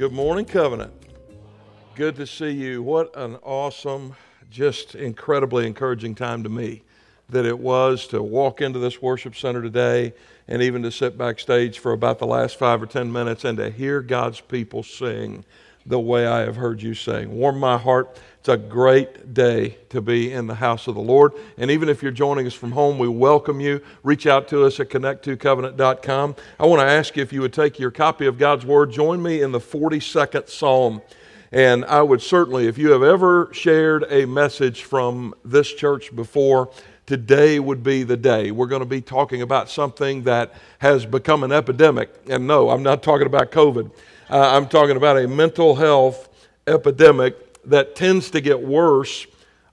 Good morning, Covenant. Good to see you. What an awesome, just incredibly encouraging time to me that it was to walk into this worship center today and even to sit backstage for about the last five or ten minutes and to hear God's people sing the way I have heard you sing. Warm my heart. It's a great day to be in the house of the Lord. And even if you're joining us from home, we welcome you. Reach out to us at connect2covenant.com. I want to ask you if you would take your copy of God's Word, join me in the 42nd Psalm. And I would certainly, if you have ever shared a message from this church before, today would be the day. We're going to be talking about something that has become an epidemic. And no, I'm not talking about COVID. Uh, I'm talking about a mental health epidemic that tends to get worse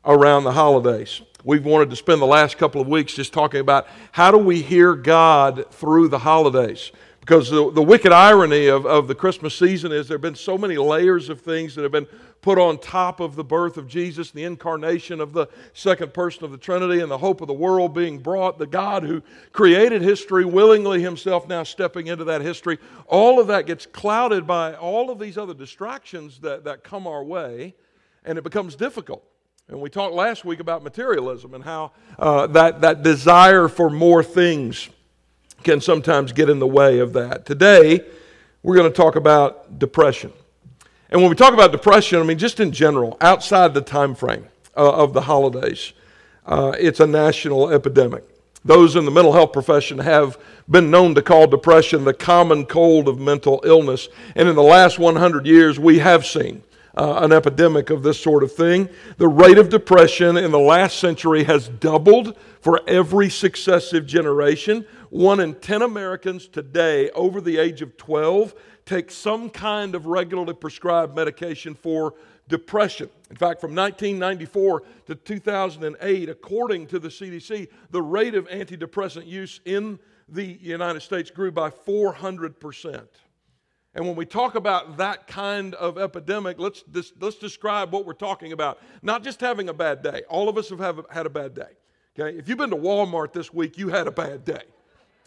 around the holidays. We've wanted to spend the last couple of weeks just talking about how do we hear God through the holidays. Because the, the wicked irony of, of the Christmas season is there have been so many layers of things that have been put on top of the birth of Jesus, the incarnation of the second person of the Trinity, and the hope of the world being brought, the God who created history willingly himself now stepping into that history. All of that gets clouded by all of these other distractions that, that come our way, and it becomes difficult. And we talked last week about materialism and how uh, that, that desire for more things can sometimes get in the way of that. Today, we're going to talk about depression. And when we talk about depression, I mean, just in general, outside the time frame uh, of the holidays, uh, it's a national epidemic. Those in the mental health profession have been known to call depression the common cold of mental illness. And in the last 100 years, we have seen uh, an epidemic of this sort of thing. The rate of depression in the last century has doubled for every successive generation. One in 10 Americans today over the age of 12 take some kind of regularly prescribed medication for depression. In fact, from 1994 to 2008, according to the CDC, the rate of antidepressant use in the United States grew by 400%. And when we talk about that kind of epidemic, let's, let's describe what we're talking about. Not just having a bad day. All of us have, have had a bad day. Okay? If you've been to Walmart this week, you had a bad day.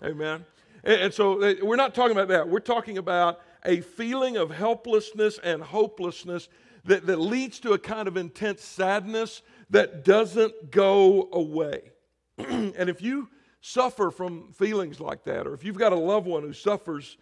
Amen. And, so uh, we're not talking about that. We're talking about a feeling of helplessness and hopelessness that, that leads to a kind of intense sadness that doesn't go away. and if you suffer from feelings like that, or if you've got a loved one who suffers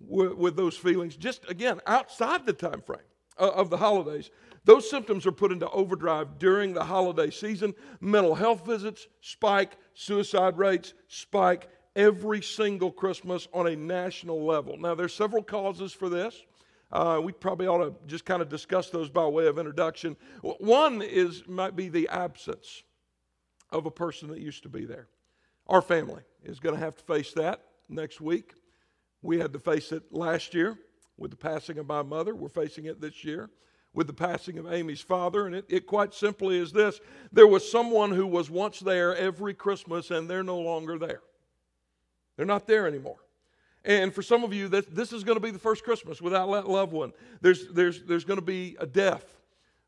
with, with those feelings, just again, outside the time frame uh, of the holidays, those symptoms are put into overdrive during the holiday season. Mental health visits spike, suicide rates spike, every single Christmas on a national level. Now, there's several causes for this. Uh, we probably ought to just kind of discuss those by way of introduction. One is might be the absence of a person that used to be there. Our family is going to have to face that next week. We had to face it last year with the passing of my mother. We're facing it this year with the passing of Amy's father. And it, it quite simply is this there was someone who was once there every Christmas, and they're no longer there. They're not there anymore. And for some of you, that this is going to be the first Christmas without that loved one. There's, there's, there's going to be a death.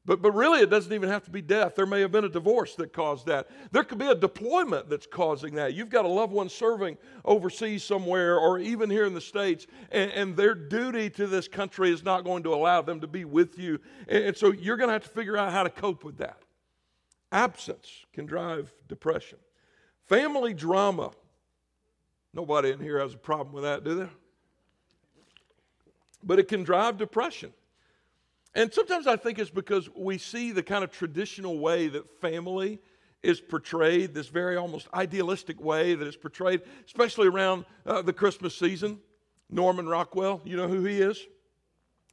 But, but really, it doesn't even have to be death. There may have been a divorce that caused that. There could be a deployment that's causing that. You've got a loved one serving overseas somewhere or even here in the States, and, and their duty to this country is not going to allow them to be with you. And, and so you're going to have to figure out how to cope with that. Absence can drive depression. Family drama Nobody in here has a problem with that, do they? But it can drive depression. And sometimes I think it's because we see the kind of traditional way that family is portrayed, this very almost idealistic way that is portrayed, especially around uh, the Christmas season. Norman Rockwell, you know who he is?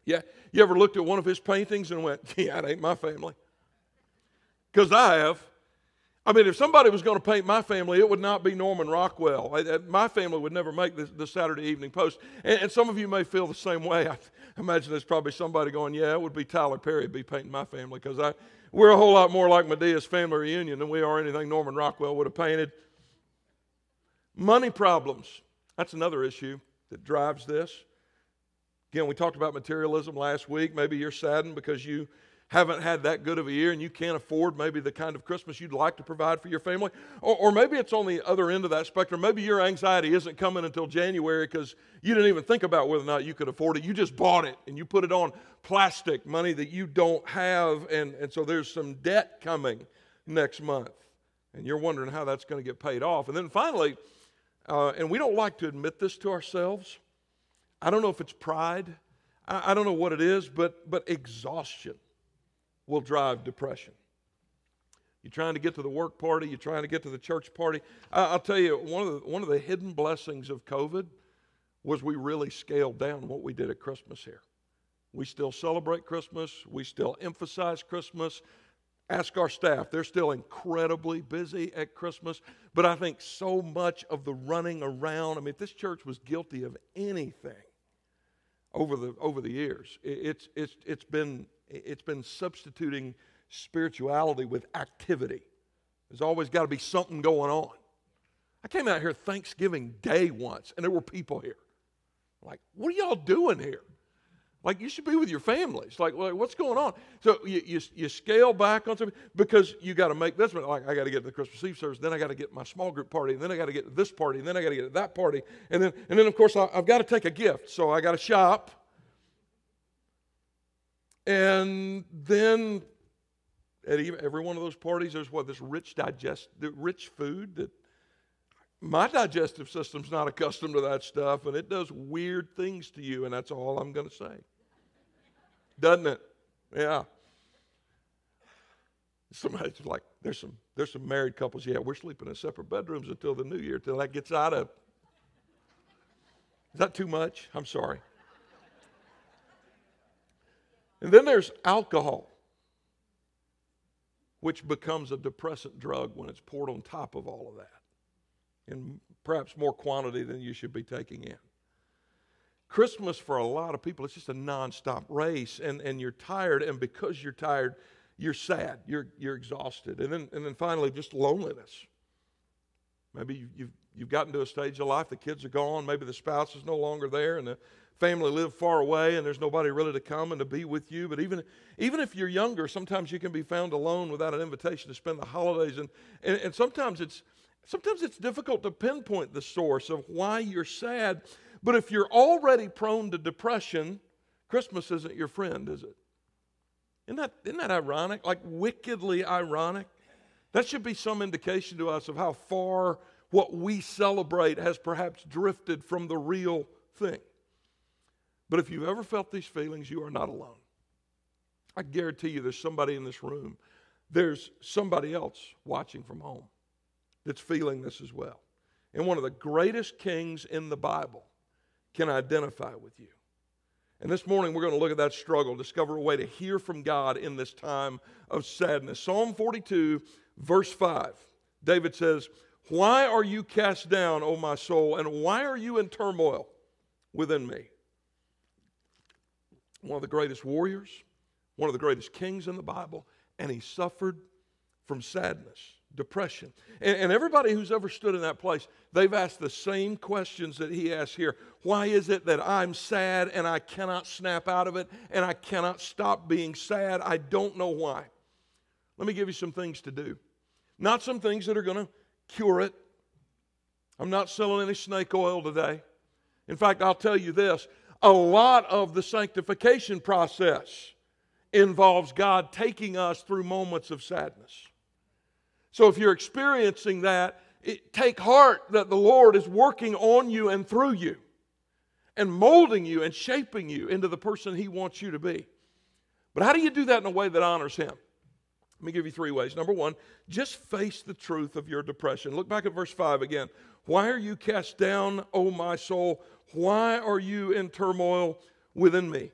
Yeah, you ever looked at one of his paintings and went, "Yeah, that ain't my family," because I have. I mean, if somebody was going to paint my family, it would not be Norman Rockwell. My family would never make the, the Saturday Evening Post. And, and, some of you may feel the same way. I imagine there's probably somebody going, Yeah, it would be Tyler Perry be painting my family because we're a whole lot more like Madea's family reunion than we are anything Norman Rockwell would have painted. Money problems. That's another issue that drives this. Again, we talked about materialism last week. Maybe you're saddened because you haven't had that good of a year and you can't afford maybe the kind of Christmas you'd like to provide for your family. Or, or maybe it's on the other end of that spectrum. Maybe your anxiety isn't coming until January because you didn't even think about whether or not you could afford it. You just bought it and you put it on plastic, money that you don't have. And, and so there's some debt coming next month. And you're wondering how that's going to get paid off. And then finally, uh, and we don't like to admit this to ourselves. I don't know if it's pride. I, I don't know what it is, but, but exhaustion will drive depression. You're trying to get to the work party, you're trying to get to the church party. I'll tell you, one of, the, one of the hidden blessings of COVID was we really scaled down what we did at Christmas here. We still celebrate Christmas, we still emphasize Christmas. Ask our staff, they're still incredibly busy at Christmas, but I think so much of the running around, I mean, if this church was guilty of anything over the, over the years, it's, it's, it's been it's been substituting spirituality with activity. There's always got to be something going on. I came out here Thanksgiving Day once, and there were people here. Like, what are y'all doing here? Like, you should be with your families. Like, what's going on? So you, you, you scale back on something because you got to make this. One. Like, I got to get to the Christmas Eve service, then I got to get my small group party, and then I got to get to this party, and then I got to get to that party, and then, and then of course, I, I've got to take a gift. So I got to shop, and then at every one of those parties, there's what this rich digest, rich food that my digestive system's not accustomed to that stuff, and it does weird things to you, and that's all I'm going to say. Doesn't it? Yeah. Somebody's like, there's some there's some married couples. Yeah, we're sleeping in separate bedrooms until the new year, till that gets out of. Is that too much? I'm sorry. And then there's alcohol, which becomes a depressant drug when it's poured on top of all of that, in perhaps more quantity than you should be taking in. Christmas, for a lot of people, it's just a nonstop race, and, and you're tired, and because you're tired, you're sad, you're, you're exhausted. And then, and then finally, just loneliness. Maybe you've, you've gotten to a stage of life, the kids are gone, maybe the spouse is no longer there, and the family live far away and there's nobody really to come and to be with you. But even, even if you're younger, sometimes you can be found alone without an invitation to spend the holidays. And, and, and sometimes, it's, sometimes it's difficult to pinpoint the source of why you're sad. But if you're already prone to depression, Christmas isn't your friend, is it? Isn't that, isn't that ironic? Like wickedly ironic? That should be some indication to us of how far what we celebrate has perhaps drifted from the real thing. But if you've ever felt these feelings, you are not alone. I guarantee you there's somebody in this room, there's somebody else watching from home that's feeling this as well. And one of the greatest kings in the Bible can identify with you. And this morning we're going to look at that struggle, discover a way to hear from God in this time of sadness. Psalm 42, verse 5, David says, Why are you cast down, O my soul, and why are you in turmoil within me? one of the greatest warriors, one of the greatest kings in the Bible, and he suffered from sadness, depression. And, and, everybody who's ever stood in that place, they've asked the same questions that he asked here. Why is it that I'm sad and I cannot snap out of it and I cannot stop being sad? I don't know why. Let me give you some things to do. Not some things that are going to cure it. I'm not selling any snake oil today. In fact, I'll tell you this a lot of the sanctification process involves God taking us through moments of sadness. So if you're experiencing that, it, take heart that the Lord is working on you and through you and molding you and shaping you into the person He wants you to be. But how do you do that in a way that honors Him? Let me give you three ways. Number one, just face the truth of your depression. Look back at verse 5 again. Why are you cast down, O my soul? Why are you in turmoil within me?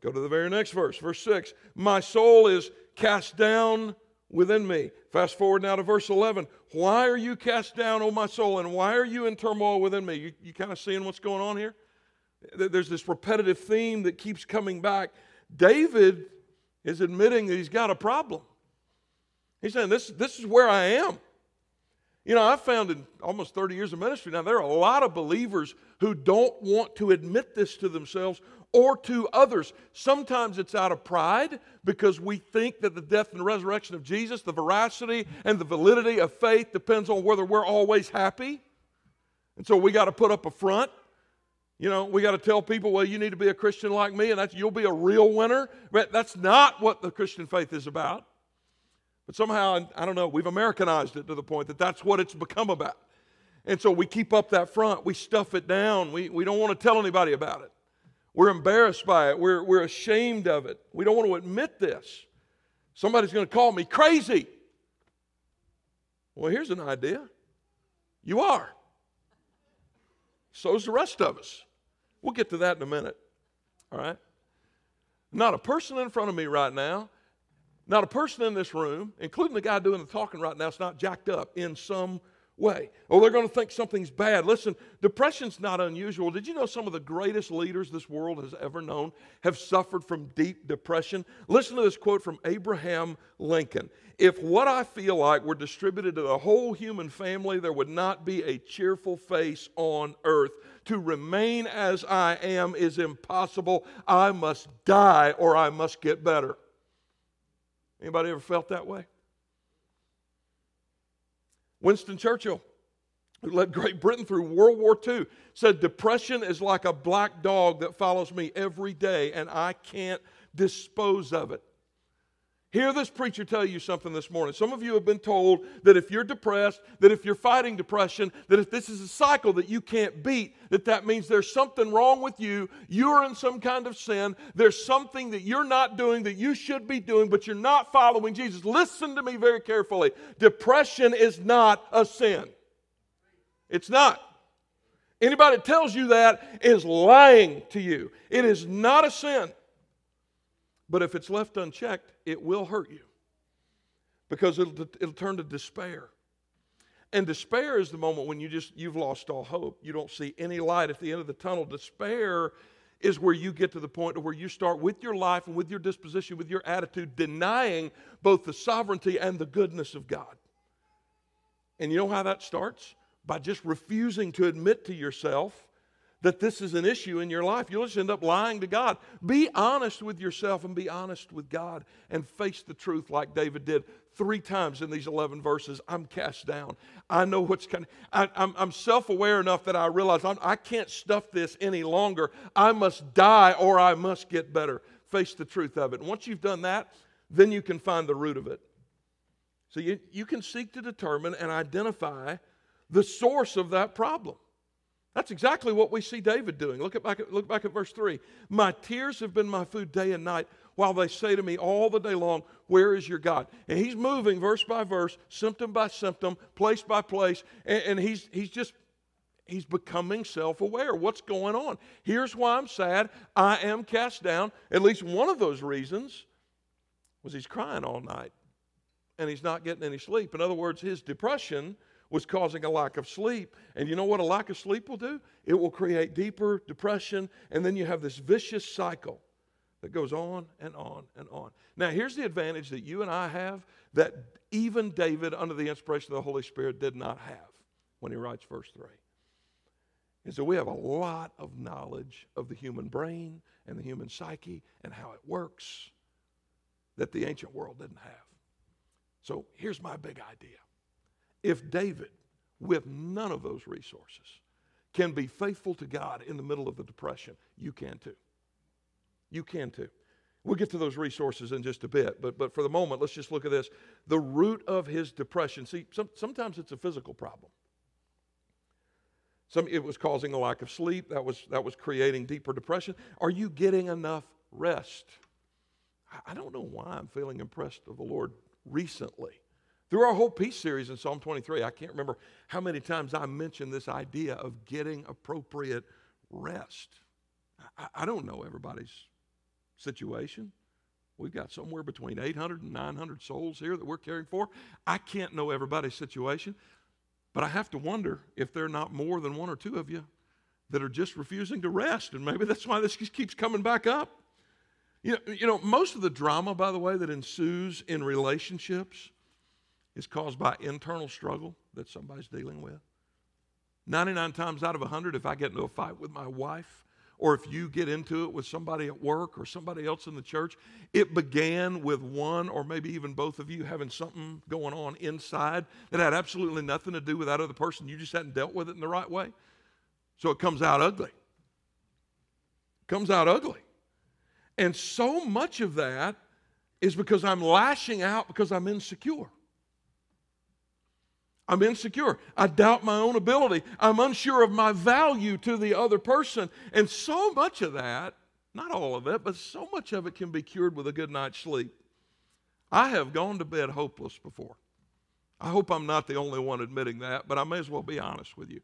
Go to the very next verse, verse 6. My soul is cast down within me. Fast forward now to verse 11. Why are you cast down, O my soul, and why are you in turmoil within me? You, you kind of seeing what's going on here? There's this repetitive theme that keeps coming back. David is admitting that he's got a problem. He's saying, This, this is where I am. You know, I've found in almost 30 years of ministry now, there are a lot of believers who don't want to admit this to themselves or to others. Sometimes it's out of pride because we think that the death and resurrection of Jesus, the veracity and the validity of faith depends on whether we're always happy. And so we got to put up a front. You know, we got to tell people, well, you need to be a Christian like me and you'll be a real winner. But that's not what the Christian faith is about. But somehow, I don't know, we've Americanized it to the point that that's what it's become about. And so we keep up that front, we stuff it down, we, we don't want to tell anybody about it. We're embarrassed by it, we're, we're ashamed of it. We don't want to admit this. Somebody's going to call me crazy. Well, here's an idea you are. So's the rest of us. We'll get to that in a minute. All right? Not a person in front of me right now not a person in this room, including the guy doing the talking right now, is not jacked up in some way. Or they're going to think something's bad. Listen, depression's not unusual. Did you know some of the greatest leaders this world has ever known have suffered from deep depression? Listen to this quote from Abraham Lincoln. If what I feel like were distributed to the whole human family, there would not be a cheerful face on earth. To remain as I am is impossible. I must die or I must get better. Anybody ever felt that way? Winston Churchill, who led Great Britain through World War II, said, Depression is like a black dog that follows me every day, and I can't dispose of it. Hear this preacher tell you something this morning. Some of you have been told that if you're depressed, that if you're fighting depression, that if this is a cycle that you can't beat, that that means there's something wrong with you. You're in some kind of sin. There's something that you're not doing that you should be doing, but you're not following Jesus. Listen to me very carefully. Depression is not a sin. It's not. Anybody that tells you that is lying to you. It is not a sin. But if it's left unchecked, it will hurt you because it'll, it'll turn to despair. And despair is the moment when you just you've lost all hope. You don't see any light at the end of the tunnel. Despair is where you get to the point where you start with your life and with your disposition, with your attitude, denying both the sovereignty and the goodness of God. And you know how that starts? By just refusing to admit to yourself that this is an issue in your life. You'll just end up lying to God. Be honest with yourself and be honest with God and face the truth like David did three times in these 11 verses. I'm cast down. I know what's coming. I, am self aware enough that I realize I'm, I can not stuff this any longer. I must die or I must get better. Face the truth of it. And once you've done that, then you can find the root of it. So you, you can seek to determine and identify the source of that problem. That's exactly what we see David doing. Look, at back at, look back at verse 3. My tears have been my food day and night, while they say to me all the day long, Where is your God? And he's moving verse by verse, symptom by symptom, place by place, and, and he's, he's just he's becoming self aware. What's going on? Here's why I'm sad. I am cast down. At least one of those reasons was he's crying all night and he's not getting any sleep. In other words, his depression was causing a lack of sleep. And you know what a lack of sleep will do? It will create deeper depression, and then you have this vicious cycle that goes on and on and on. Now, here's the advantage that you and I have that even David, under the inspiration of the Holy Spirit, did not have when he writes verse 3. Is that we have a lot of knowledge of the human brain and the human psyche and how it works that the ancient world didn't have. So here's my big idea if David, with none of those resources, can be faithful to God in the middle of the depression, you can too. You can too. We'll get to those resources in just a bit, but, but for the moment, let's just look at this. The root of his depression. See, some, sometimes it's a physical problem. Some, it was causing a lack of sleep. That was, that was creating deeper depression. Are you getting enough rest? I don't know why I'm feeling impressed of the Lord recently. Through our whole peace series in Psalm 23, I can't remember how many times I mentioned this idea of getting appropriate rest. I, I don't know everybody's situation, We've got somewhere between 800 and 900 souls here that we're caring for. I can't know everybody's situation, but I have to wonder if there are not more than one or two of you that are just refusing to rest. And maybe that's why this keeps coming back up. You know, you know, most of the drama, by the way, that ensues in relationships is caused by internal struggle that somebody's dealing with. 99 times out of 100, if I get into a fight with my wife, or if you get into it with somebody at work or somebody else in the church, it began with one or maybe even both of you having something going on inside that had absolutely nothing to do with that other person. You just hadn't dealt with it in the right way. So it comes out ugly. It Comes out ugly. And so much of that is because I'm lashing out because I'm insecure. I'm insecure. I doubt my own ability. I'm unsure of my value to the other person. And so much of that, not all of it, but so much of it can be cured with a good night's sleep. I have gone to bed hopeless before. I hope I'm not the only one admitting that, but I may as well be honest with you.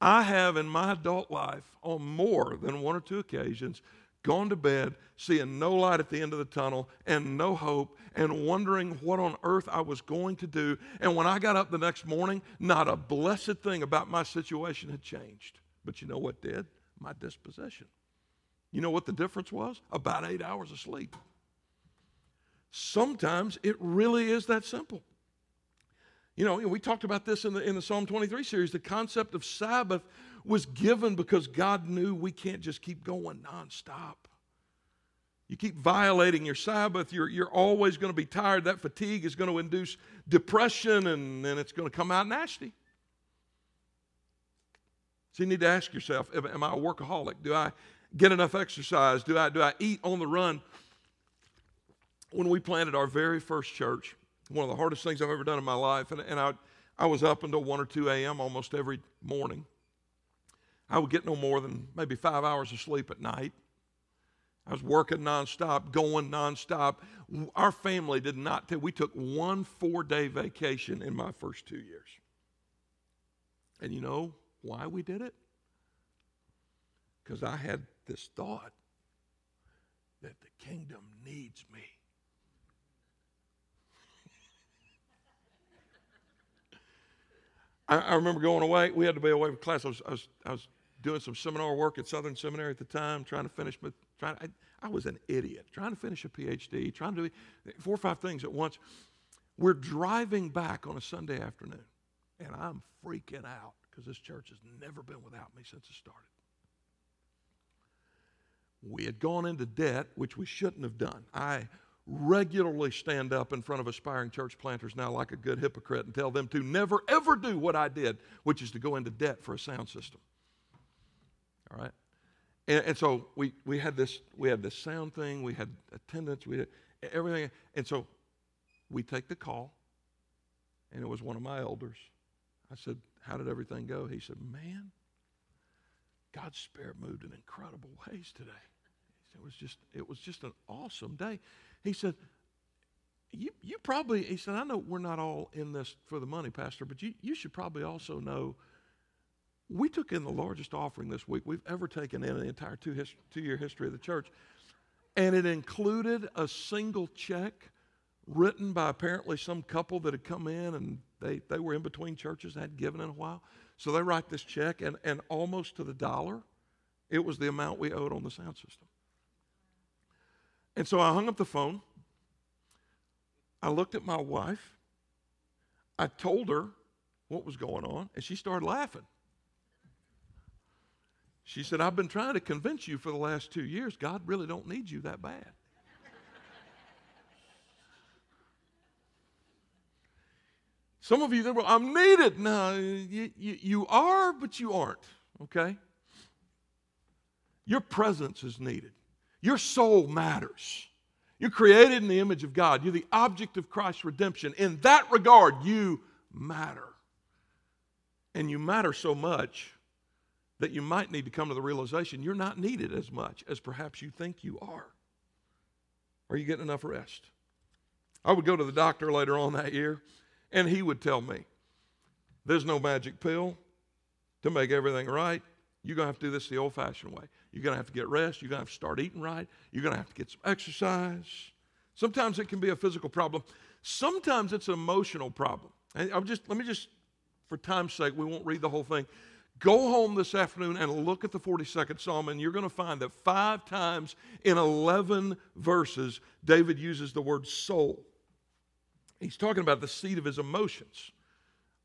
I have in my adult life, on more than one or two occasions, gone to bed seeing no light at the end of the tunnel and no hope and wondering what on earth I was going to do. And when I got up the next morning, not a blessed thing about my situation had changed. But you know what did? My disposition. You know what the difference was? About eight hours of sleep. Sometimes it really is that simple. You know, we talked about this in the, in the Psalm 23 series. The concept of Sabbath was given because God knew we can't just keep going nonstop. You keep violating your Sabbath, you're, you're always going to be tired. That fatigue is going to induce depression and then it's going to come out nasty. So you need to ask yourself Am I a workaholic? Do I get enough exercise? Do I, do I eat on the run? When we planted our very first church, one of the hardest things I've ever done in my life, and, and I, I was up until 1 or 2 a.m. almost every morning. I would get no more than maybe five hours of sleep at night. I was working nonstop, going nonstop. Our family did not take, we took one four day vacation in my first two years. And you know why we did it? Because I had this thought that the kingdom needs me. I, I, remember going away. We had to be away from class. I was, I was, I was doing some seminar work at Southern Seminary at the time, trying to finish my, trying, I, I was an idiot, trying to finish a PhD, trying to do four or five things at once. We're driving back on a Sunday afternoon, and I'm freaking out because this church has never been without me since it started. We had gone into debt, which we shouldn't have done. I regularly stand up in front of aspiring church planters now like a good hypocrite and tell them to never, ever do what I did, which is to go into debt for a sound system. All right? And, and, so we, we had this we had this sound thing, we had attendance, we had everything. And so we take the call, and it was one of my elders. I said, How did everything go? He said, Man, God's Spirit moved in incredible ways today. It was just it was just an awesome day. He said, you, you probably, he said, I know we're not all in this for the money, Pastor, but you, you should probably also know we took in the largest offering this week we've ever taken in in the entire two, his, two year history of the church. And it included a single check written by apparently some couple that had come in and they, they were in between churches, had given in a while. So they write this check, and, and almost to the dollar, it was the amount we owed on the sound system. And so I hung up the phone. I looked at my wife. I told her what was going on, and she started laughing. She said, I've been trying to convince you for the last two years God really don't need you that bad. Some of you think, well, I'm needed. No, you, you, you are, but you aren't, okay? Your presence is needed. Your soul matters. You're created in the image of God. You're the object of Christ's redemption. In that regard, you matter. And you matter so much that you might need to come to the realization you're not needed as much as perhaps you think you are. Are you getting enough rest? I would go to the doctor later on that year, and he would tell me, There's no magic pill to make everything right. You're going to have to do this the old fashioned way. You're going to have to get rest. You're going to have to start eating right. You're going to have to get some exercise. Sometimes it can be a physical problem. Sometimes it's an emotional problem. And I'm just let me just for time's sake, we won't read the whole thing. Go home this afternoon and look at the 42nd Psalm, and you're going to find that five times in 11 verses, David uses the word soul. He's talking about the seat of his emotions.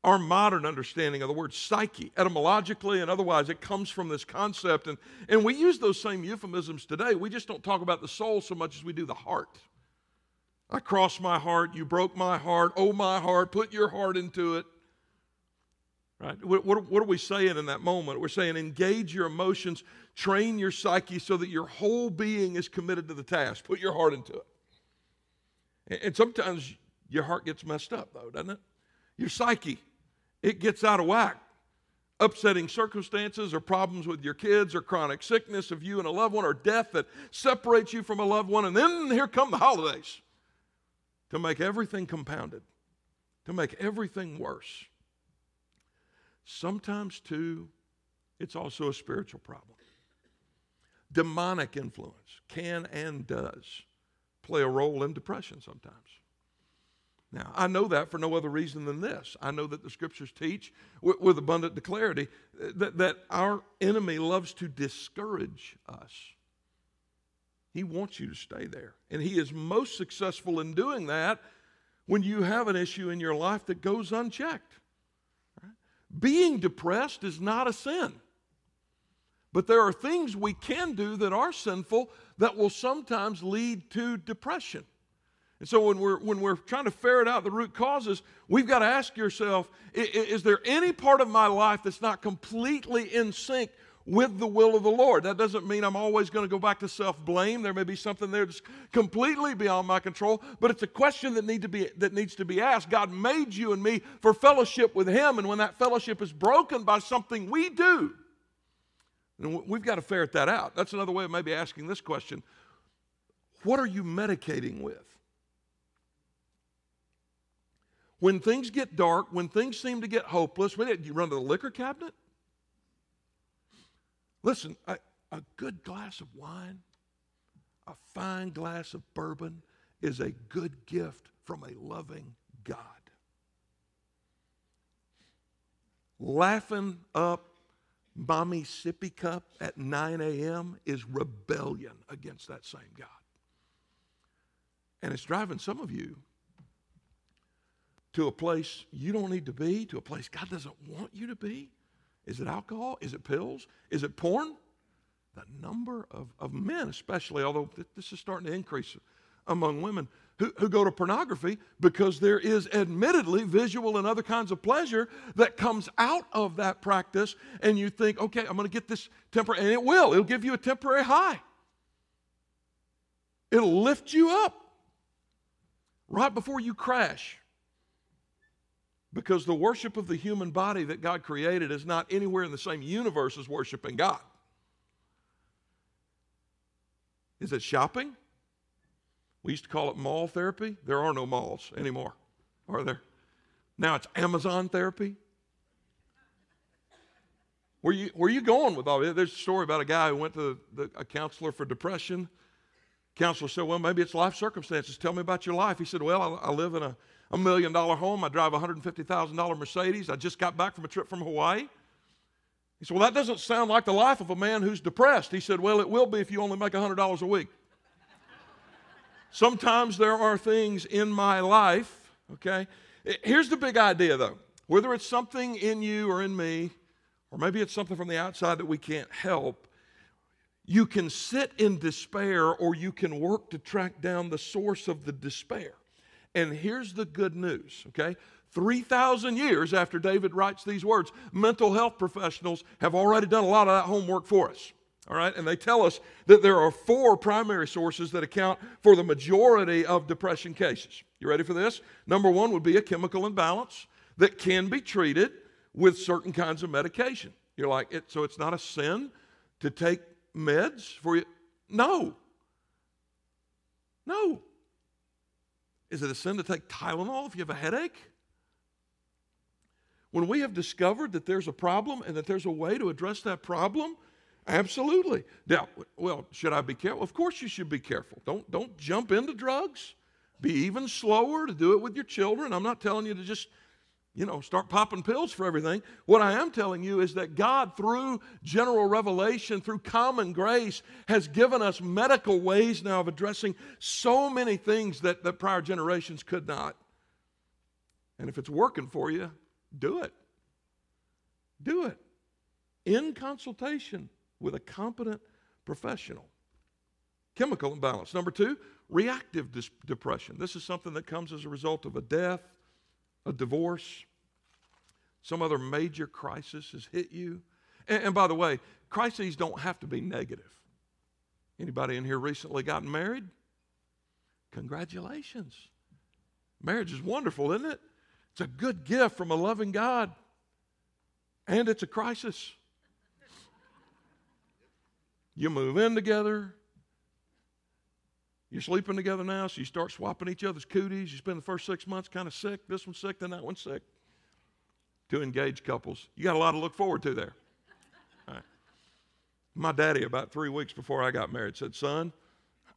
Our modern understanding of the word psyche, etymologically and otherwise, it comes from this concept. And, and we use those same euphemisms today. We just don't talk about the soul so much as we do the heart. I crossed my heart, you broke my heart, oh my heart, put your heart into it. Right? What, what, what, are we saying in that moment? We're saying engage your emotions, train your psyche so that your whole being is committed to the task. Put your heart into it. And, and sometimes your heart gets messed up, though, doesn't it? Your psyche, it gets out of whack. Upsetting circumstances or problems with your kids or chronic sickness of you and a loved one or death that separates you from a loved one. And then here come the holidays to make everything compounded, to make everything worse. Sometimes, too, it's also a spiritual problem. Demonic influence can and does play a role in depression sometimes. Now, I know that for no other reason than this. I know that the scriptures teach with, with abundant clarity that, that our enemy loves to discourage us. He wants you to stay there. And he is most successful in doing that when you have an issue in your life that goes unchecked. Being depressed is not a sin. But there are things we can do that are sinful that will sometimes lead to depression. And so when we're, when we're trying to ferret out the root causes, we've got to ask yourself is there any part of my life that's not completely in sync with the will of the Lord. That doesn't mean I'm always going to go back to self blame. There may be something there that's completely beyond my control, but it's a question that, need to be, that needs to be asked. God made you and me for fellowship with Him, and when that fellowship is broken by something we do, then we've got to ferret that out. That's another way of maybe asking this question What are you medicating with? When things get dark, when things seem to get hopeless, when you run to the liquor cabinet? Listen, a, a good glass of wine, a fine glass of bourbon is a good gift from a loving God. Laughing up mommy sippy cup at 9 a.m. is rebellion against that same God. And it's driving some of you to a place you don't need to be, to a place God doesn't want you to be. Is it alcohol? Is it pills? Is it porn? The number of, of men, especially, although this is starting to increase among women, who, who go to pornography because there is admittedly visual and other kinds of pleasure that comes out of that practice, and you think, okay, I'm going to get this temporary, and it will. It'll give you a temporary high. It'll lift you up right before you crash. Because the worship of the human body that God created is not anywhere in the same universe as worshiping God. Is it shopping? We used to call it mall therapy. There are no malls anymore, are there? Now it's Amazon therapy. Where you, where you going with all this? There's a story about a guy who went to the, a counselor for depression. Counselor said, Well, maybe it's life circumstances. Tell me about your life. He said, Well, I, I live in a a million dollar home. I drive a $150,000 Mercedes. I just got back from a trip from Hawaii. He said, Well, that doesn't sound like the life of a man who's depressed. He said, Well, it will be if you only make $100 a week. Sometimes there are things in my life, okay? Eh, here's the big idea, though. Whether it's something in you or in me, or maybe it's something from the outside that we can't help, you can sit in despair or you can work to track down the source of the despair. And here's the good news, okay? 3,000 years after David writes these words, mental health professionals have already done a lot of that homework for us. All right, and they tell us that there are four primary sources that account for the majority of depression cases. You ready for this? Number one would be a chemical imbalance that can be treated with certain kinds of medication. You're like, it, so it's not a sin to take meds for you? No. No. Is it a sin to take Tylenol if you have a headache? When we have discovered that there's a problem and that there's a way to address that problem, absolutely. Now, well, should I be careful? Of course you should be careful. Don't, don't jump into drugs. Be even slower to do it with your children. I'm not telling you to just, you know, start popping pills for everything. What I am telling you is that God, through general revelation, through common grace, has given us medical ways now of addressing so many things that, that prior generations could not. And if it's working for you, do it. Do it in consultation with a competent professional. Chemical imbalance. Number two, reactive dis- depression. This is something that comes as a result of a death, a divorce, some other major crisis has hit you. And, and by the way, crises don't have to be negative. Anybody in here recently gotten married? Congratulations. Marriage is wonderful, isn't it? It's a good gift from a loving God. And it's a crisis. You move in together. You're sleeping together now, so you start swapping each other's cooties. You spend the first six months kind of sick. This one's sick, then that one's sick. Two engaged couples. You got a lot to look forward to there. My daddy, about three weeks before I got married, said, Son,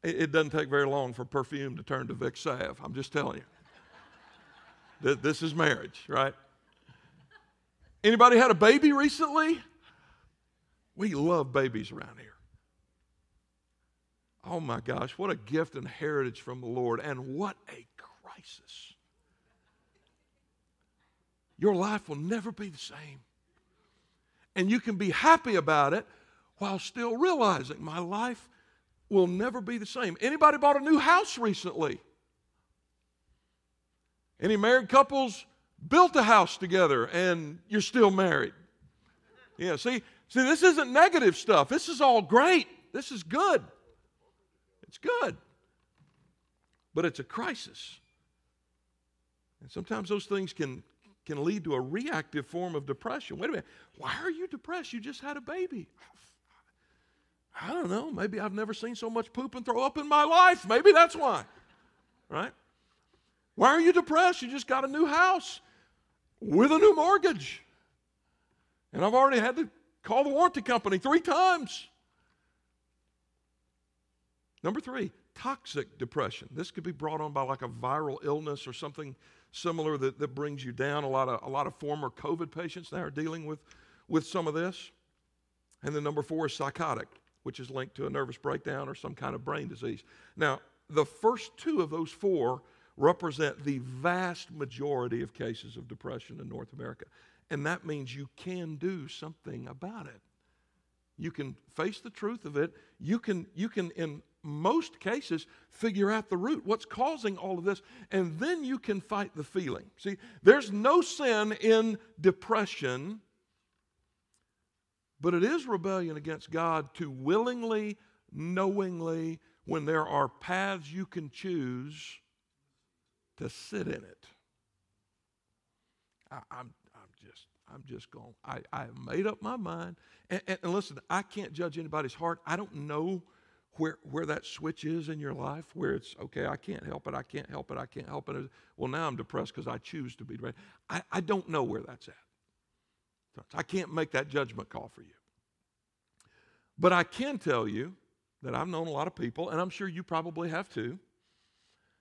it, it doesn't take very long for perfume to turn to Vicks Salve. I'm just telling you. this is marriage, right? Anybody had a baby recently? We love babies around here. Oh my gosh, what a gift and heritage from the Lord, and what a crisis. Your life will never be the same. And you can be happy about it while still realizing my life will never be the same. Anybody bought a new house recently? Any married couples built a house together and you're still married? Yeah, see, see this isn't negative stuff. This is all great. This is good. It's good. But it's a crisis. And sometimes those things can, can lead to a reactive form of depression. Wait a minute. Why are you depressed? You just had a baby. I don't know. Maybe I've never seen so much poop and throw up in my life. Maybe that's why. Right? Why are you depressed? You just got a new house with a new mortgage. And I've already had to call the warranty company three times. Number three, toxic depression. This could be brought on by like a viral illness or something similar that, that brings you down. A lot of, a lot of former COVID patients now are dealing with, with some of this. And then number four is psychotic, which is linked to a nervous breakdown or some kind of brain disease. Now, the first two of those four represent the vast majority of cases of depression in North America. And that means you can do something about it. You can face the truth of it. You can, you can in most cases, figure out the root, what's causing all of this, and then you can fight the feeling. See, there's no sin in depression, but it is rebellion against God to willingly, knowingly, when there are paths you can choose, to sit in it. I, am I'm, I'm just, I'm just going. I, I made up my mind. And, and, and listen, I can't judge anybody's heart. I don't know where, where that switch is in your life, where it's, okay, I can't help it, I can't help it, I can't help it. Well, now I'm depressed because I choose to be depressed. I, I don't know where that's at. I can't make that judgment call for you. But I can tell you that I've known a lot of people, and I'm sure you probably have too,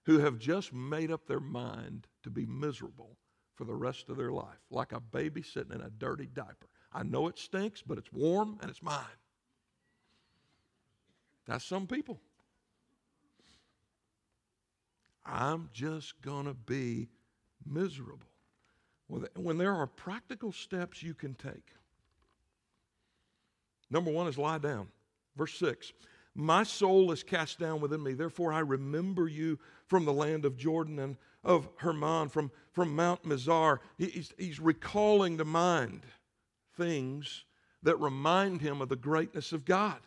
who have just made up their mind to be miserable for the rest of their life, like a baby sitting in a dirty diaper. I know it stinks, but it's warm and it's mine. That's some people. I'm just going to be miserable. When there are practical steps you can take, number one is lie down. Verse 6 My soul is cast down within me, therefore I remember you from the land of Jordan and of Hermon, from, from Mount Mizar. He's, he's recalling to mind things that remind him of the greatness of God.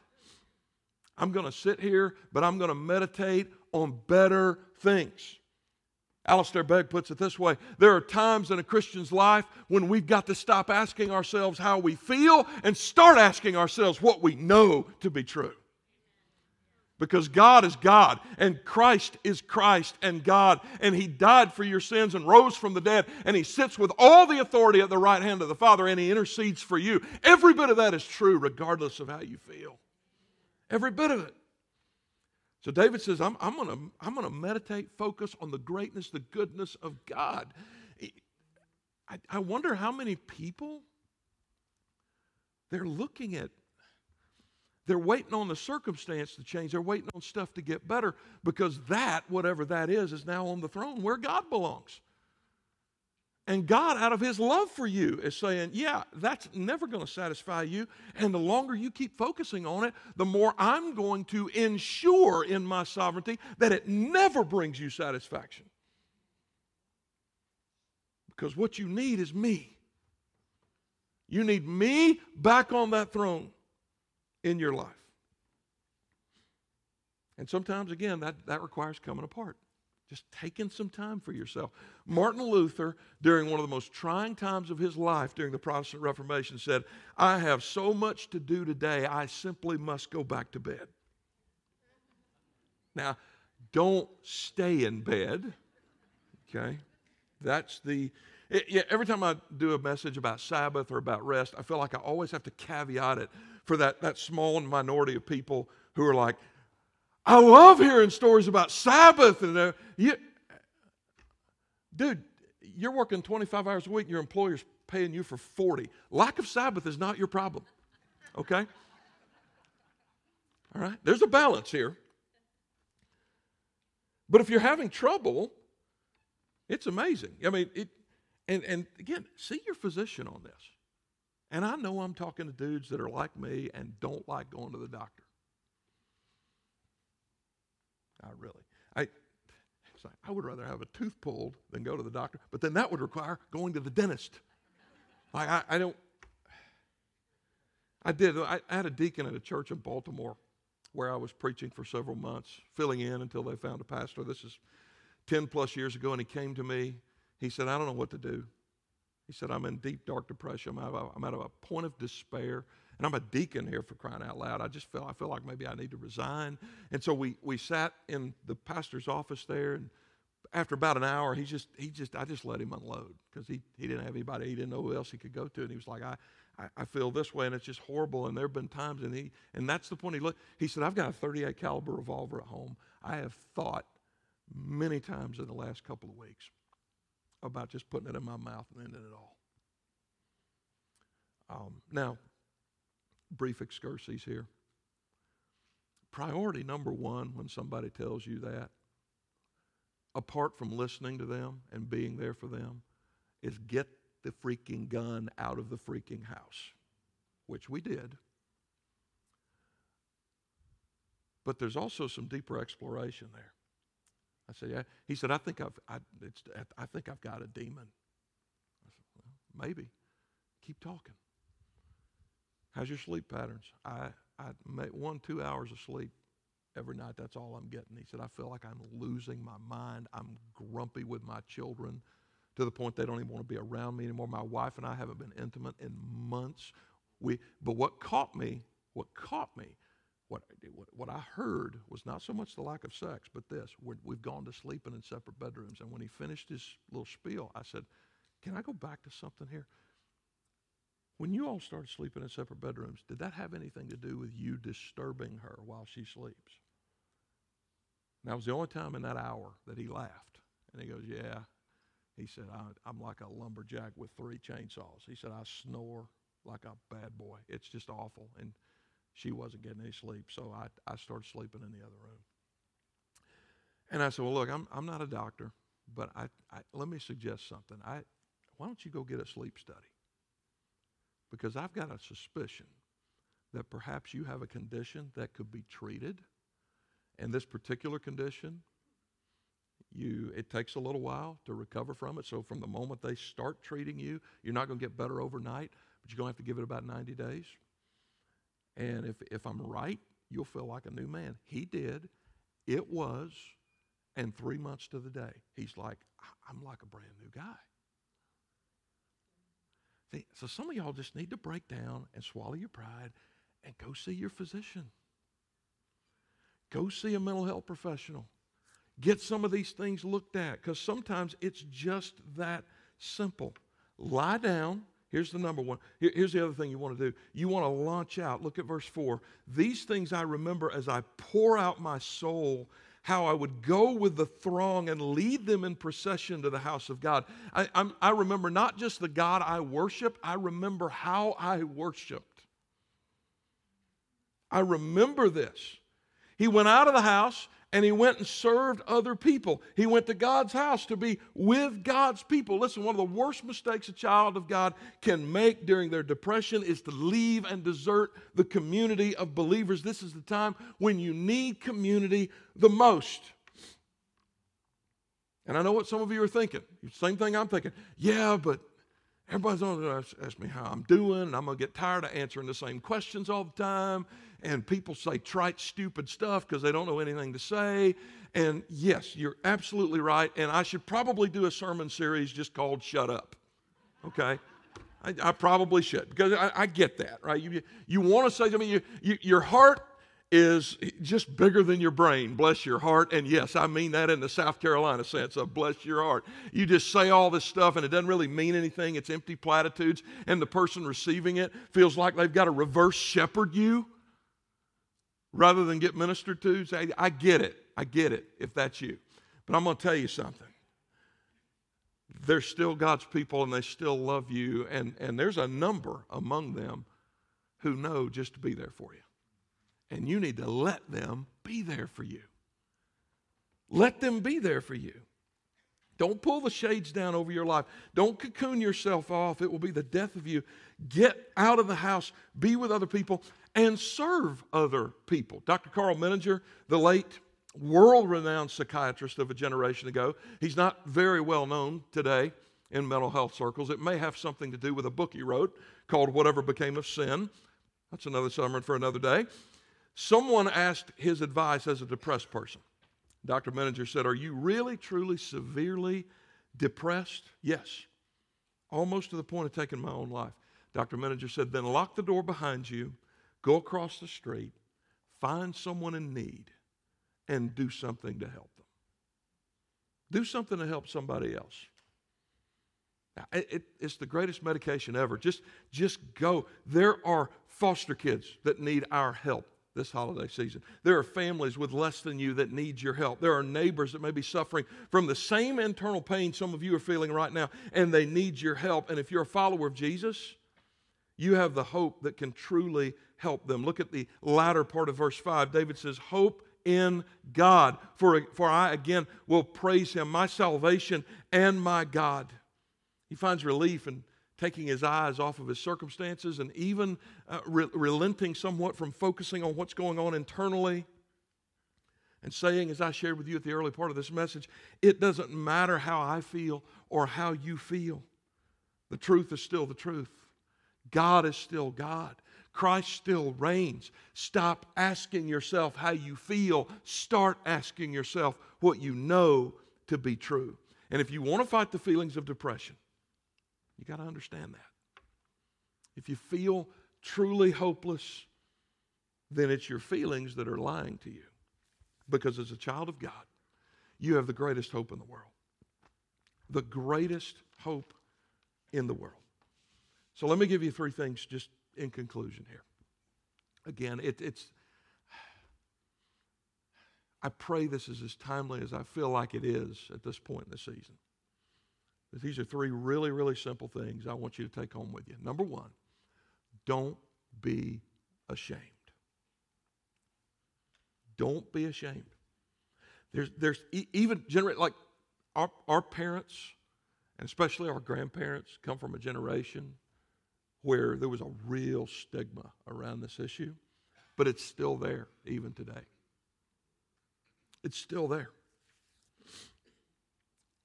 I'm going to sit here, but I'm going to meditate on better things. Alistair Begg puts it this way there are times in a Christian's life when we've got to stop asking ourselves how we feel and start asking ourselves what we know to be true. Because God is God, and Christ is Christ and God, and He died for your sins and rose from the dead, and He sits with all the authority at the right hand of the Father, and He intercedes for you. Every bit of that is true, regardless of how you feel. Every bit of it. So David says, I'm, I'm going I'm to meditate, focus on the greatness, the goodness of God. I, I wonder how many people they're looking at they're waiting on the circumstance to change. They're waiting on stuff to get better because that, whatever that is, is now on the throne where God belongs. And God, out of His love for you, is saying, Yeah, that's never going to satisfy you. And the longer you keep focusing on it, the more I'm going to ensure in my sovereignty that it never brings you satisfaction. Because what you need is me. You need me back on that throne in your life. And sometimes, again, that, that requires coming apart. Just taking some time for yourself. Martin Luther, during one of the most trying times of his life during the Protestant Reformation, said, I have so much to do today, I simply must go back to bed. Now, don't stay in bed, okay? That's the, it, yeah, every time I do a message about Sabbath or about rest, I feel like I always have to caveat it for that, that small minority of people who are like, I love hearing stories about Sabbath. And uh, you, dude, you're working 25 hours a week, and your employer's paying you for 40. Lack of Sabbath is not your problem, okay? All right, there's a balance here. But if you're having trouble, it's amazing. I mean, it, and, and again, see your physician on this. And I know I'm talking to dudes that are like me and don't like going to the doctor. Not really. I, I would rather have a tooth pulled than go to the doctor, but then that would require going to the dentist. I, I don't. I did. I, I had a deacon at a church in Baltimore where I was preaching for several months, filling in until they found a pastor. This is 10 plus years ago, and he came to me. He said, I don't know what to do. He said, I'm in deep, dark depression. I'm at, a, I'm at a point of despair. And I'm a deacon here for crying out loud. I just feel, I feel like maybe I need to resign. And so we, we sat in the pastor's office there. And after about an hour, he just, he just, I just let him unload because he, he didn't have anybody. He didn't know who else he could go to. And he was like, I, I, feel this way and it's just horrible. And there have been times and he, and that's the point he looked, he said, I've got a 38 caliber revolver at home. I have thought many times in the last couple of weeks about just putting it in my mouth and ending it all. Um, now, brief excursus here. Priority number one when somebody tells you that, apart from listening to them and being there for them, is get the freaking gun out of the freaking house, which we did. But there's also some deeper exploration there. I said, yeah. He said, I think I've, I, I think I've got a demon. I said, well, maybe. Keep talking. How's your sleep patterns? I, I make one, two hours of sleep every night. That's all I'm getting. He said, I feel like I'm losing my mind. I'm grumpy with my children to the point they don't even want to be around me anymore. My wife and I haven't been intimate in months. We, but what caught me, what caught me, what, what, what I heard was not so much the lack of sex, but this. we we've gone to sleeping in separate bedrooms. And when he finished his little spiel, I said, Can I go back to something here? When you all started sleeping in separate bedrooms, did that have anything to do with you disturbing her while she sleeps? And that was the only time in that hour that he laughed. And he goes, Yeah. He said, I, am like a lumberjack with three chainsaws. He said, I snore like a bad boy. It's just awful. And she wasn't getting any sleep. So I, I started sleeping in the other room. And I said, Well, look, I'm, I'm not a doctor, but I, I, let me suggest something. I, why don't you go get a sleep study? Because I've got a suspicion that perhaps you have a condition that could be treated. And this particular condition, you it takes a little while to recover from it. So from the moment they start treating you, you're not going to get better overnight, but you're going to have to give it about 90 days. And if if I'm right, you'll feel like a new man. He did. It was and 3 months to the day, he's like I'm like a brand new guy. So some of y'all just need to break down and swallow your pride and go see your physician. Go see a mental health professional. Get some of these things looked at because sometimes it's just that simple. Lie down Here's the number one. Here's the other thing you want to do. You want to launch out. Look at verse 4. These things I remember as I pour out my soul, how I would go with the throng and lead them in procession to the house of God. I, I'm, I remember not just the God I worship, I remember how I worshiped. I remember this. He went out of the house, and he went and served other people. He went to God's house to be with God's people. Listen, one of the worst mistakes a child of God can make during their depression is to leave and desert the community of believers. This is the time when you need community the most. And I know what some of you are thinking. Same thing I'm thinking. Yeah, but everybody's going to ask me how I'm doing, and I'm going to get tired of answering the same questions all the time and people say trite, stupid stuff because they don't know anything to say. And yes, you're absolutely right. And I should probably do a sermon series just called Shut Up. Okay? I, I probably should because I, I, get that, right? You, you want to say me, you, you, your heart is just bigger than your brain. Bless your heart. And yes, I mean that in the South Carolina sense of bless your heart. You just say all this stuff and it doesn't really mean anything. It's empty platitudes. And the person receiving it feels like they've got to reverse shepherd you rather than get ministered to. Say, I get it. I get it if that's you. But I'm going to tell you something. They're still God's people and they still love you. And, and there's a number among them who know just to be there for you. And you need to let them be there for you. Let them be there for you. Don't pull the shades down over your life. Don't cocoon yourself off. It will be the death of you. Get out of the house, be with other people, and serve other people. Dr. Karl Menninger, the late world renowned psychiatrist of a generation ago, he's not very well known today in mental health circles. It may have something to do with a book he wrote called Whatever Became of Sin. That's another sermon for another day. Someone asked his advice as a depressed person. Dr. Menninger said, Are you really, truly, severely depressed? Yes. Almost to the point of taking my own life. Dr. Menninger said, Then lock the door behind you Go across the street, find someone in need, and do something to help them. Do something to help somebody else. It, it, it's the greatest medication ever. Just, just go. There are foster kids that need our help this holiday season. There are families with less than you that need your help. There are neighbors that may be suffering from the same internal pain some of you are feeling right now, and they need your help. And if you're a follower of Jesus, you have the hope that can truly help them. Look at the latter part of verse 5. David says, Hope in God, for, for I again will praise him, my salvation and my God. He finds relief in taking his eyes off of his circumstances and even uh, re- relenting somewhat from focusing on what's going on internally and saying, as I shared with you at the early part of this message, it doesn't matter how I feel or how you feel. The truth is still the truth. God is still God. Christ still reigns. Stop asking yourself how you feel. Start asking yourself what you know to be true. And if you want to fight the feelings of depression, you got to understand that. If you feel truly hopeless, then it's your feelings that are lying to you. Because as a child of God, you have the greatest hope in the world. The greatest hope in the world. So let me give you three things just in conclusion here. Again, it, it's, I pray this is as timely as I feel like it is at this point in the season. But these are three really, really simple things I want you to take home with you. Number one, don't be ashamed. Don't be ashamed. There's, there's even generate like our, our parents, and especially our grandparents, come from a generation where there was a real stigma around this issue, but it's still there even today. It's still there.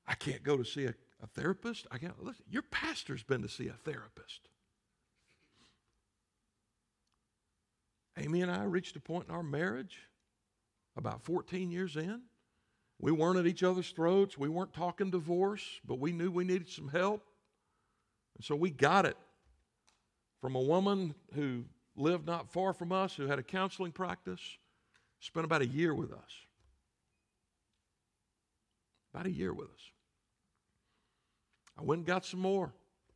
I can't go to see a, a therapist. I can't listen. Your pastor's been to see a therapist. Amy and I reached a point in our marriage about 14 years in. We weren't at each other's throats. We weren't talking divorce, but we knew we needed some help. And so we got it from a woman who lived not far from us, who had a counseling practice, spent about a year with us. About a year with us. I went and got some more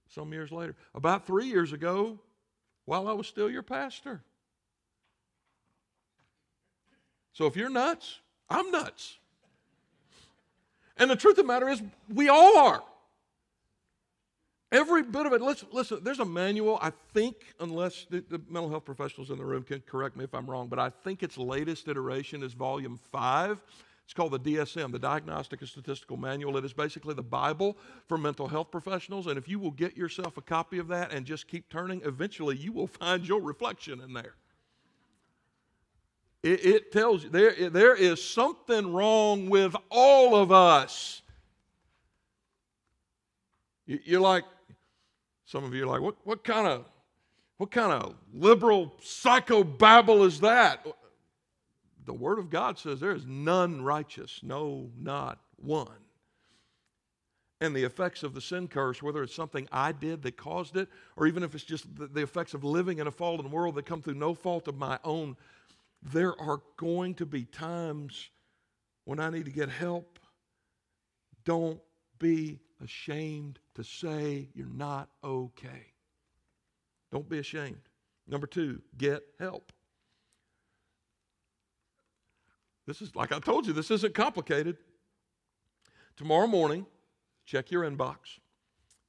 some years later. About three years ago, while I was still your pastor. So if you're nuts, I'm nuts. And the truth of the matter is, we all are. Every bit of it. Listen, listen there's a manual, I think, unless the, the, mental health professionals in the room can correct me if I'm wrong, but I think its latest iteration is volume five. It's called the DSM, the Diagnostic and Statistical Manual. It is basically the Bible for mental health professionals. And if you will get yourself a copy of that and just keep turning, eventually you will find your reflection in there. It, it tells you there, there is something wrong with all of us. You're like, some of you are like, what, what kind of what kind of liberal psychobabble is that? The Word of God says there is none righteous, no, not one. And the effects of the sin curse, whether it's something I did that caused it, or even if it's just the, the effects of living in a fallen world that come through no fault of my own, there are going to be times when I need to get help. Don't be ashamed to say you're not okay. Don't be ashamed. Number two, get help. This is, like I told you, this isn't complicated. Tomorrow morning, check your inbox.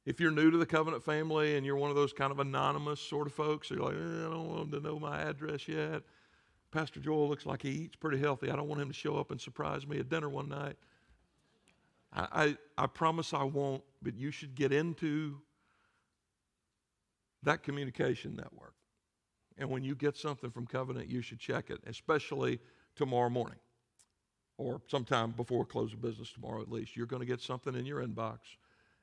If you're new to the covenant family and you're one of those kind of anonymous sort of folks, you're like, eh, I don't want them to know my address yet. Pastor Joel looks like he eats pretty healthy. I don't want him to show up and surprise me at dinner one night. I, I, promise I won't, but you should get into that communication network. And when you get something from Covenant, you should check it, especially tomorrow morning or sometime before close of business tomorrow at least. You're going to get something in your inbox,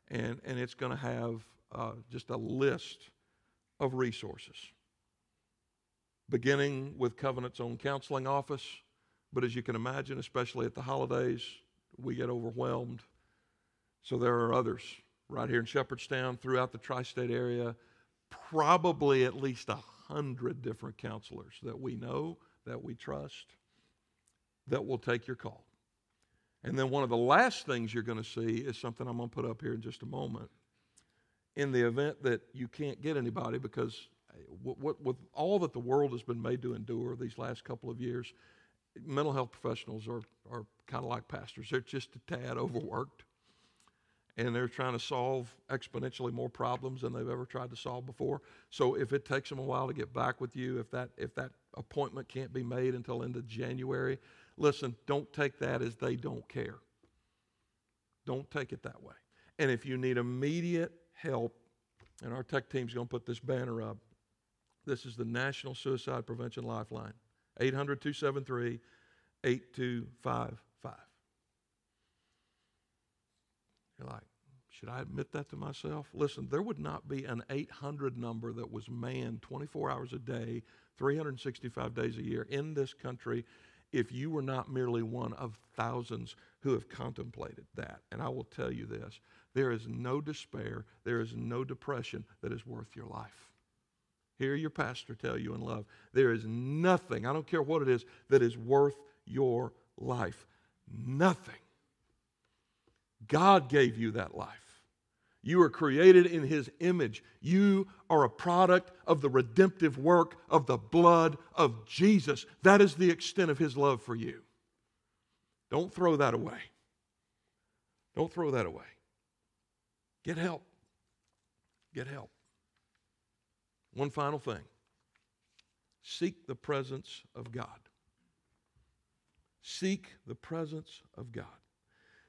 and, and it's going to have uh, just a list of resources, beginning with Covenant's own counseling office. But as you can imagine, especially at the holidays, we get overwhelmed. So there are others right here in Shepherdstown, throughout the tri state area, probably at least a hundred different counselors that we know, that we trust, that will take your call. And then one of the last things you're going to see is something I'm going to put up here in just a moment. In the event that you can't get anybody, because eh, with all that the world has been made to endure these last couple of years, mental health professionals are, are kind of like pastors. They're just a tad overworked. And they're trying to solve exponentially more problems than they've ever tried to solve before. So if it takes them a while to get back with you, if that if that appointment can't be made until into January, listen, don't take that as they don't care. Don't take it that way. And if you need immediate help, and our tech team's going to put this banner up. This is the National Suicide Prevention Lifeline. 800 273 8255. You're like, should I admit that to myself? Listen, there would not be an 800 number that was manned 24 hours a day, 365 days a year in this country if you were not merely one of thousands who have contemplated that. And I will tell you this there is no despair, there is no depression that is worth your life. Hear your pastor tell you in love. There is nothing, I don't care what it is, that is worth your life. Nothing. God gave you that life. You are created in His image. You are a product of the redemptive work of the blood of Jesus. That is the extent of His love for you. Don't throw that away. Don't throw that away. Get help. Get help. One final thing seek the presence of God. Seek the presence of God.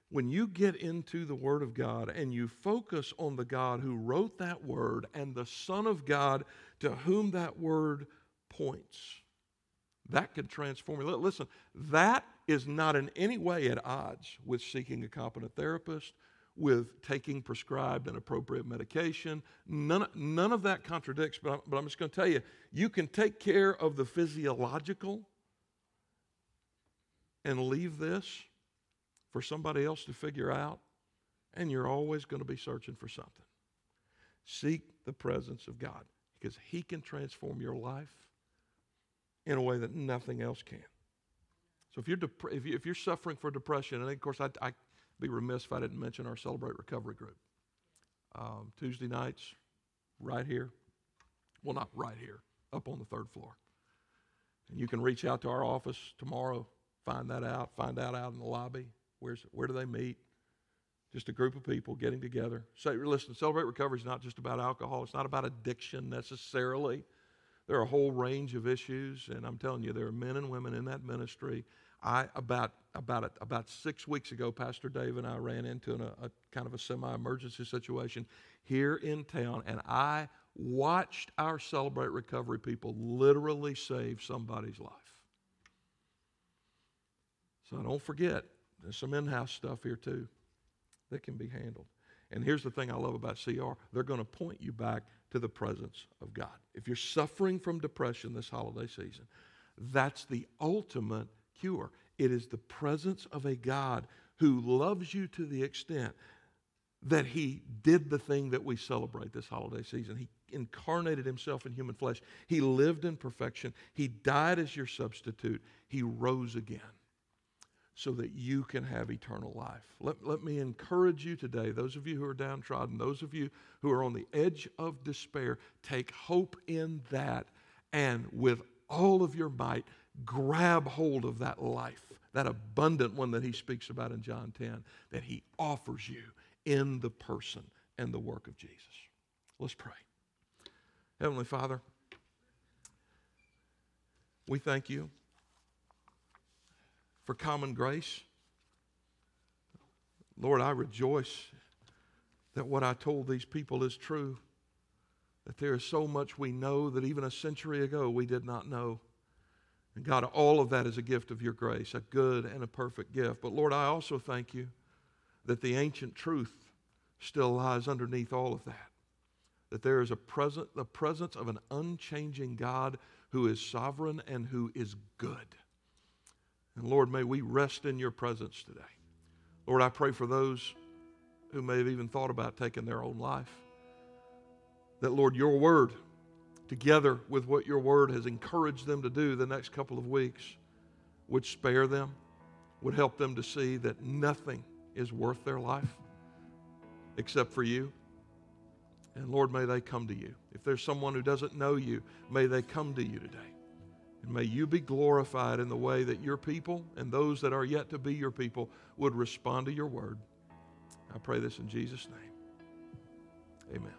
When you get into the Word of God and you focus on the God who wrote that Word and the Son of God to whom that Word points, that can transform you. Listen, that is not in any way at odds with seeking a competent therapist with taking prescribed and appropriate medication. None, none of that contradicts, but I'm, but I'm just going to tell you you can take care of the physiological and leave this for somebody else to figure out, and you're always going to be searching for something. Seek the presence of God because He can transform your life in a way that nothing else can. So if you're, dep- if, you, are suffering for depression, and of course I, I be remiss if I didn't mention our Celebrate Recovery group. um, Tuesday nights, right here. Well, not right here, up on the third floor. And you can reach out to our office tomorrow, find that out, find out out in the lobby. Where's, where do they meet? Just a group of people getting together. Say, listen, Celebrate Recovery is not just about alcohol. It's not about addiction necessarily. There are a whole range of issues, and I'm telling you, there are men and women in that ministry. I about about about six weeks ago, Pastor Dave and I ran into an, a, a kind of a semi-emergency situation here in town, and I watched our Celebrate Recovery people literally save somebody's life. So don't forget, there's some in-house stuff here too that can be handled. And here's the thing I love about CR they're going to point you back to the presence of God. If you're suffering from depression this holiday season, that's the ultimate cure. It is the presence of a God who loves you to the extent that he did the thing that we celebrate this holiday season. He incarnated himself in human flesh. He lived in perfection. He died as your substitute. He rose again so that you can have eternal life. Let, let me encourage you today, those of you who are downtrodden, those of you who are on the edge of despair, take hope in that and with all of your might, grab hold of that life, that abundant one that he speaks about in John 10, that he offers you in the person and the work of Jesus. Let's pray. Heavenly Father, we thank you for common grace. Lord, I rejoice that what I told these people is true, that there is so much we know that even a century ago we did not know. And God, all of that is a gift of your grace, a good and a perfect gift. But Lord, I also thank you that the ancient truth still lies underneath all of that. That there is a present, the presence of an unchanging God who is sovereign and who is good. And Lord, may we rest in your presence today. Lord, I pray for those who may have even thought about taking their own life. That, Lord, your word, together with what your word has encouraged them to do the next couple of weeks, would spare them, would help them to see that nothing is worth their life except for you. And Lord, may they come to you. If there's someone who doesn't know you, may they come to you today. And may you be glorified in the way that your people and those that are yet to be your people would respond to your word. I pray this in Jesus' name. Amen.